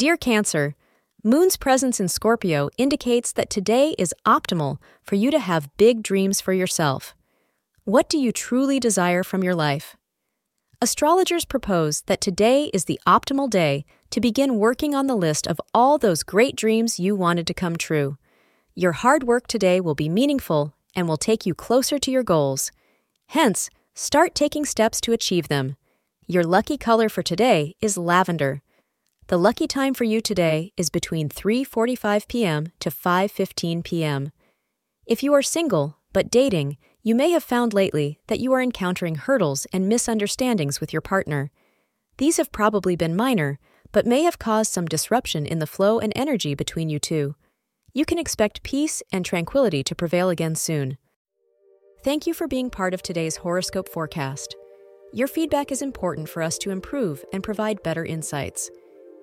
Dear Cancer, Moon's presence in Scorpio indicates that today is optimal for you to have big dreams for yourself. What do you truly desire from your life? Astrologers propose that today is the optimal day to begin working on the list of all those great dreams you wanted to come true. Your hard work today will be meaningful and will take you closer to your goals. Hence, start taking steps to achieve them. Your lucky color for today is lavender. The lucky time for you today is between 3:45 p.m. to 5:15 p.m. If you are single but dating, you may have found lately that you are encountering hurdles and misunderstandings with your partner. These have probably been minor, but may have caused some disruption in the flow and energy between you two. You can expect peace and tranquility to prevail again soon. Thank you for being part of today's horoscope forecast. Your feedback is important for us to improve and provide better insights.